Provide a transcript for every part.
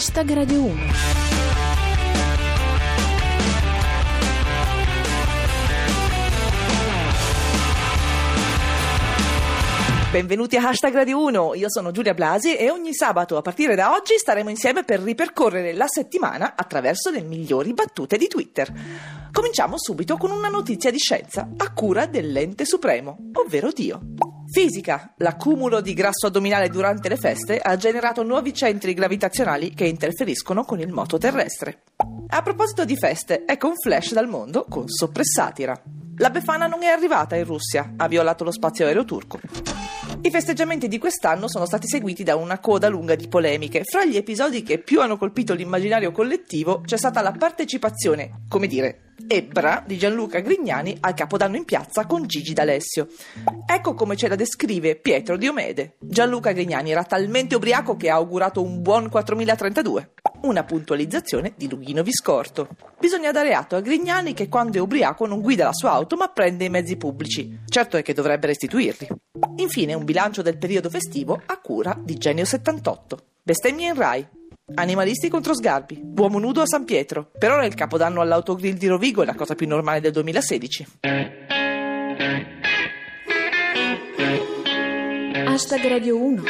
Hashtag Radio 1. Benvenuti a Hashtag Radio 1, io sono Giulia Blasi e ogni sabato a partire da oggi staremo insieme per ripercorrere la settimana attraverso le migliori battute di Twitter. Cominciamo subito con una notizia di scienza a cura dell'ente supremo, ovvero Dio. Fisica. L'accumulo di grasso addominale durante le feste ha generato nuovi centri gravitazionali che interferiscono con il moto terrestre. A proposito di feste, ecco un flash dal mondo con soppressatira. La Befana non è arrivata in Russia, ha violato lo spazio aereo turco. I festeggiamenti di quest'anno sono stati seguiti da una coda lunga di polemiche. Fra gli episodi che più hanno colpito l'immaginario collettivo c'è stata la partecipazione, come dire, ebbra di Gianluca Grignani al Capodanno in piazza con Gigi D'Alessio. Ecco come ce la descrive Pietro Diomede. Gianluca Grignani era talmente ubriaco che ha augurato un buon 4032. Una puntualizzazione di Lughino Viscorto. Bisogna dare atto a Grignani che quando è ubriaco non guida la sua auto ma prende i mezzi pubblici. Certo è che dovrebbe restituirli. Infine un bilancio del periodo festivo a cura di Genio 78. Bestemmie in Rai. Animalisti contro Sgarbi, uomo nudo a San Pietro. Per ora il capodanno all'autogrill di Rovigo è la cosa più normale del 2016. Hashtag Radio 1.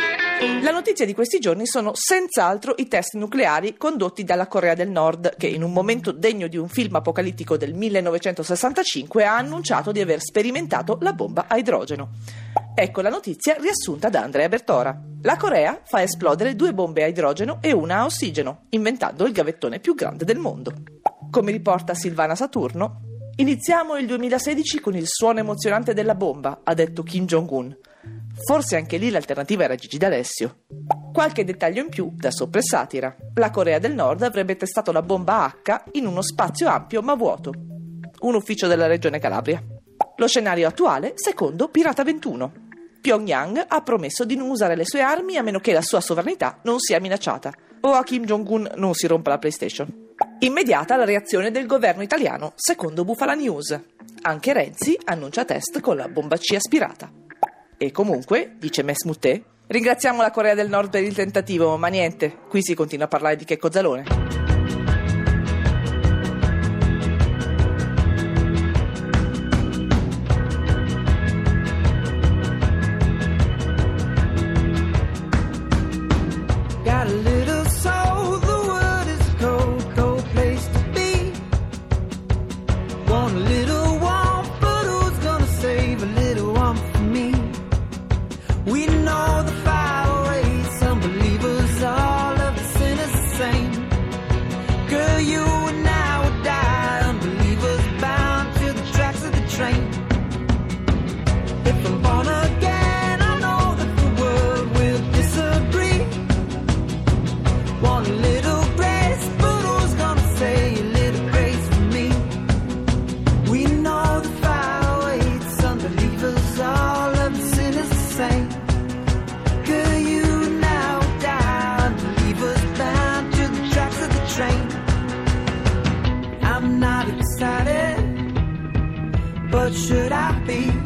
La notizia di questi giorni sono senz'altro i test nucleari condotti dalla Corea del Nord, che in un momento degno di un film apocalittico del 1965 ha annunciato di aver sperimentato la bomba a idrogeno. Ecco la notizia riassunta da Andrea Bertora. La Corea fa esplodere due bombe a idrogeno e una a ossigeno, inventando il gavettone più grande del mondo. Come riporta Silvana Saturno, iniziamo il 2016 con il suono emozionante della bomba, ha detto Kim Jong-un. Forse anche lì l'alternativa era Gigi D'Alessio. Qualche dettaglio in più da soppressatira. La Corea del Nord avrebbe testato la bomba H in uno spazio ampio ma vuoto. Un ufficio della regione Calabria. Lo scenario attuale, secondo Pirata 21. Pyongyang ha promesso di non usare le sue armi a meno che la sua sovranità non sia minacciata o a Kim Jong-un non si rompa la PlayStation. Immediata la reazione del governo italiano, secondo Bufala News. Anche Renzi annuncia test con la bomba C aspirata. E comunque, dice Mesmuté, ringraziamo la Corea del Nord per il tentativo, ma niente, qui si continua a parlare di Checco Zalone. Should I be?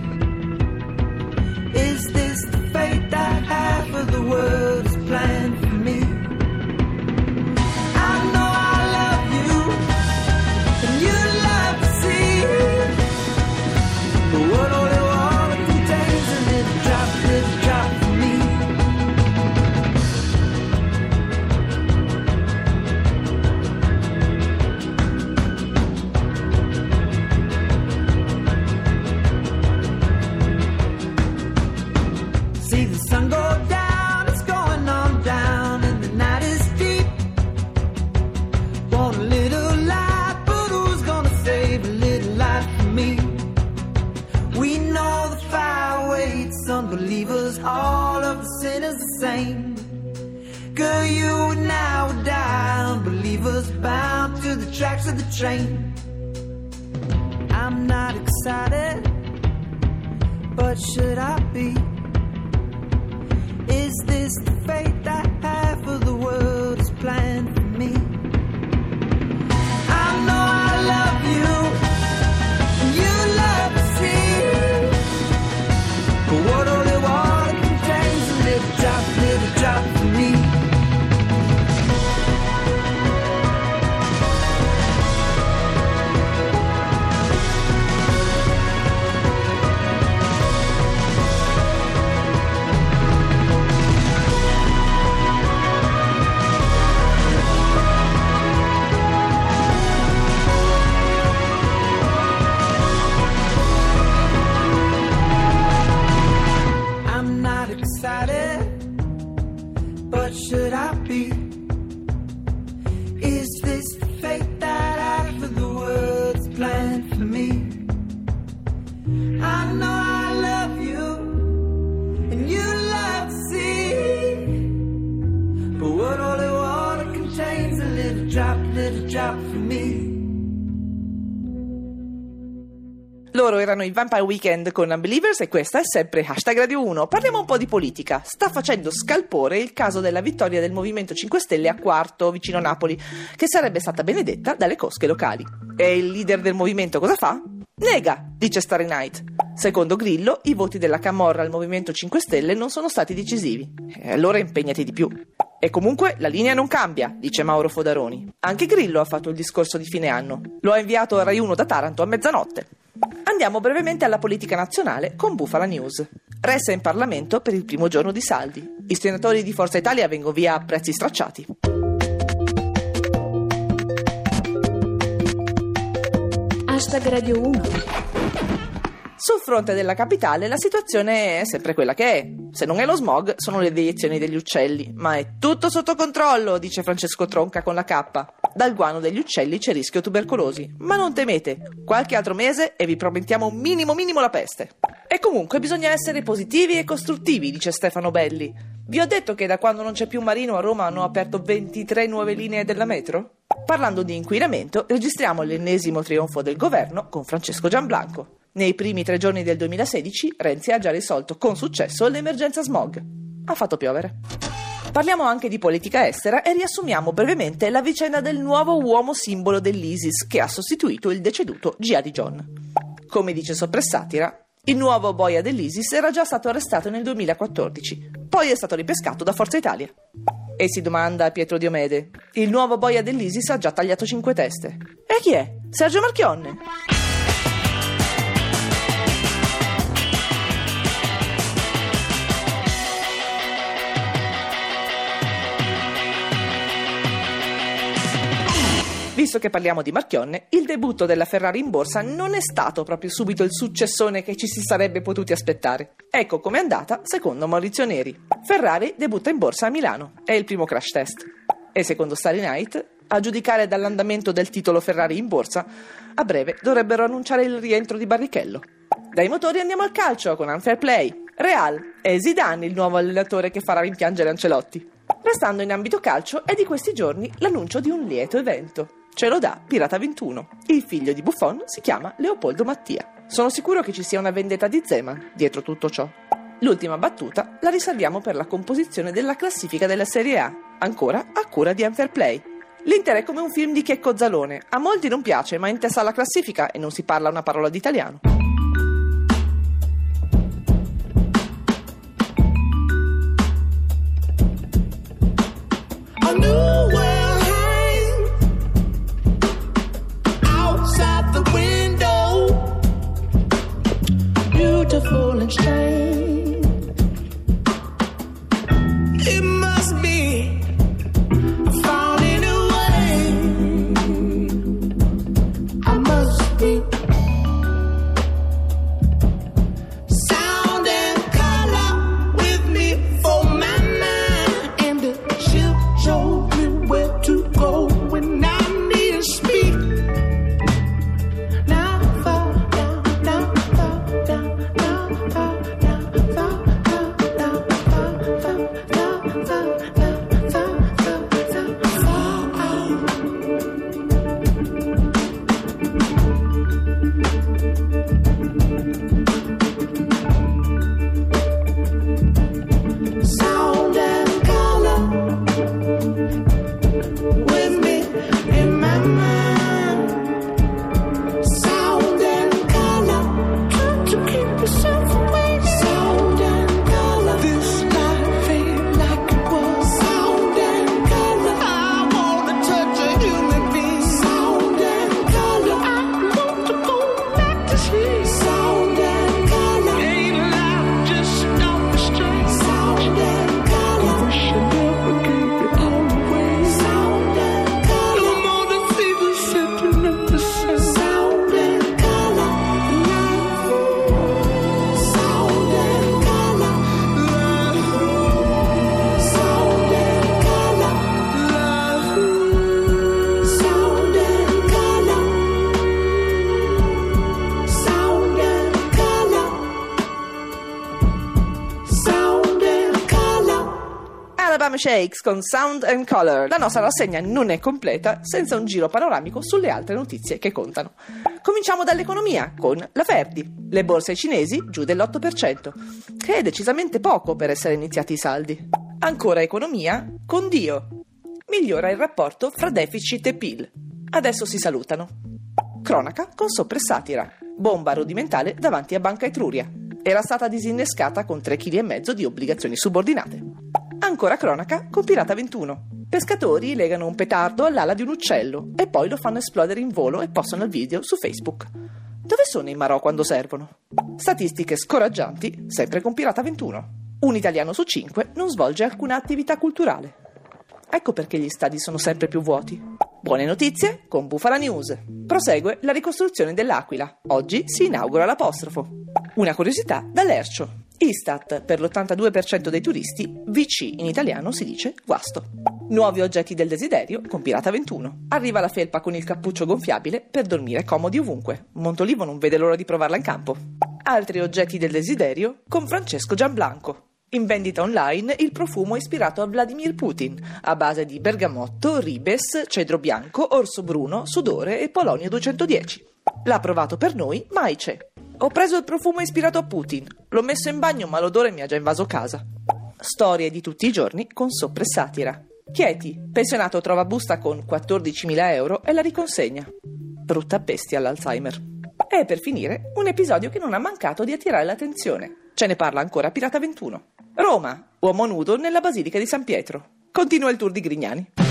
But should I be? Is this the fate Loro erano i Vampire Weekend con Unbelievers e questa è sempre Hashtag Radio 1. Parliamo un po' di politica. Sta facendo scalpore il caso della vittoria del Movimento 5 Stelle a Quarto, vicino Napoli, che sarebbe stata benedetta dalle cosche locali. E il leader del movimento cosa fa? Nega, dice Starry Night. Secondo Grillo, i voti della Camorra al Movimento 5 Stelle non sono stati decisivi. E allora impegnati di più. E comunque la linea non cambia, dice Mauro Fodaroni. Anche Grillo ha fatto il discorso di fine anno. Lo ha inviato a Rai 1 da Taranto a mezzanotte. Andiamo brevemente alla politica nazionale con Bufala News. Resta in Parlamento per il primo giorno di saldi. I senatori di Forza Italia vengono via a prezzi stracciati. Hashtag Radio 1. Sul fronte della capitale la situazione è sempre quella che è. Se non è lo smog, sono le deiezioni degli uccelli. Ma è tutto sotto controllo, dice Francesco Tronca con la K. Dal guano degli uccelli c'è rischio tubercolosi. Ma non temete, qualche altro mese e vi promettiamo minimo minimo la peste. E comunque bisogna essere positivi e costruttivi, dice Stefano Belli. Vi ho detto che da quando non c'è più Marino a Roma hanno aperto 23 nuove linee della metro? Parlando di inquinamento, registriamo l'ennesimo trionfo del governo con Francesco Gianblanco. Nei primi tre giorni del 2016 Renzi ha già risolto con successo l'emergenza smog. Ha fatto piovere. Parliamo anche di politica estera e riassumiamo brevemente la vicenda del nuovo uomo simbolo dell'ISIS che ha sostituito il deceduto Jihadi John. Come dice Soppressatira, il nuovo boia dell'ISIS era già stato arrestato nel 2014, poi è stato ripescato da Forza Italia. E si domanda Pietro Diomede, il nuovo boia dell'ISIS ha già tagliato cinque teste. E chi è? Sergio Marchionne. Visto che parliamo di Marchionne, il debutto della Ferrari in borsa non è stato proprio subito il successone che ci si sarebbe potuti aspettare. Ecco com'è andata secondo Maurizio Neri. Ferrari debutta in borsa a Milano, è il primo crash test. E secondo Starry Night, a giudicare dall'andamento del titolo Ferrari in borsa, a breve dovrebbero annunciare il rientro di Barrichello. Dai motori andiamo al calcio con Unfair Play. Real, è Zidane il nuovo allenatore che farà rimpiangere Ancelotti. Restando in ambito calcio, è di questi giorni l'annuncio di un lieto evento. Ce lo dà Pirata 21. Il figlio di Buffon si chiama Leopoldo Mattia. Sono sicuro che ci sia una vendetta di Zeman dietro tutto ciò. L'ultima battuta la riserviamo per la composizione della classifica della Serie A, ancora a cura di Unfair Play. L'Inter è come un film di Checco Zalone. A molti non piace, ma in testa alla classifica e non si parla una parola di italiano. A new Shakes con Sound and Color. La nostra rassegna non è completa senza un giro panoramico sulle altre notizie che contano. Cominciamo dall'economia con la Verdi. Le borse cinesi giù dell'8%, che è decisamente poco per essere iniziati i saldi. Ancora economia con Dio. Migliora il rapporto fra deficit e PIL. Adesso si salutano. Cronaca con sopra e satira. Bomba rudimentale davanti a Banca Etruria. Era stata disinnescata con 3,5 kg di obbligazioni subordinate. Ancora cronaca con Pirata 21. Pescatori legano un petardo all'ala di un uccello e poi lo fanno esplodere in volo e postano il video su Facebook. Dove sono i Marò quando servono? Statistiche scoraggianti, sempre con Pirata 21. Un italiano su cinque non svolge alcuna attività culturale. Ecco perché gli stadi sono sempre più vuoti. Buone notizie con Bufala News. Prosegue la ricostruzione dell'Aquila. Oggi si inaugura l'apostrofo. Una curiosità dall'Ercio. Istat, per l'82% dei turisti, VC in italiano si dice guasto. Nuovi oggetti del desiderio con Pirata 21. Arriva la felpa con il cappuccio gonfiabile per dormire comodi ovunque. Montolivo non vede l'ora di provarla in campo. Altri oggetti del desiderio con Francesco Gianblanco. In vendita online il profumo ispirato a Vladimir Putin, a base di bergamotto, ribes, cedro bianco, orso bruno, sudore e polonio 210. L'ha provato per noi Maice. Ho preso il profumo ispirato a Putin, l'ho messo in bagno ma l'odore mi ha già invaso casa. Storie di tutti i giorni con sopra e satira. Chieti, pensionato trova busta con 14.000 euro e la riconsegna. Brutta bestia all'Alzheimer. E per finire, un episodio che non ha mancato di attirare l'attenzione. Ce ne parla ancora Pirata 21. Roma, uomo nudo nella Basilica di San Pietro. Continua il tour di Grignani.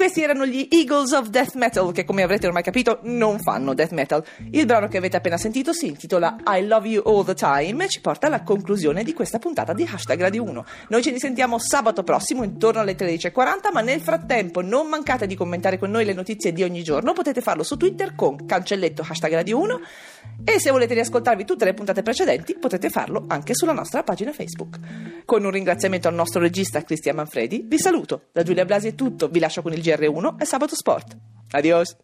Questi erano gli Eagles of Death Metal, che come avrete ormai capito non fanno death metal. Il brano che avete appena sentito si intitola I Love You All the Time e ci porta alla conclusione di questa puntata di Hashtag Radio 1. Noi ci risentiamo sabato prossimo intorno alle 13.40, ma nel frattempo non mancate di commentare con noi le notizie di ogni giorno. Potete farlo su Twitter con cancelletto Hashtag Radio 1 e se volete riascoltarvi tutte le puntate precedenti potete farlo anche sulla nostra pagina Facebook. Con un ringraziamento al nostro regista Cristian Manfredi, vi saluto. Da Giulia Blasi è tutto, vi lascio con il GR1 e Sabato Sport. Adios!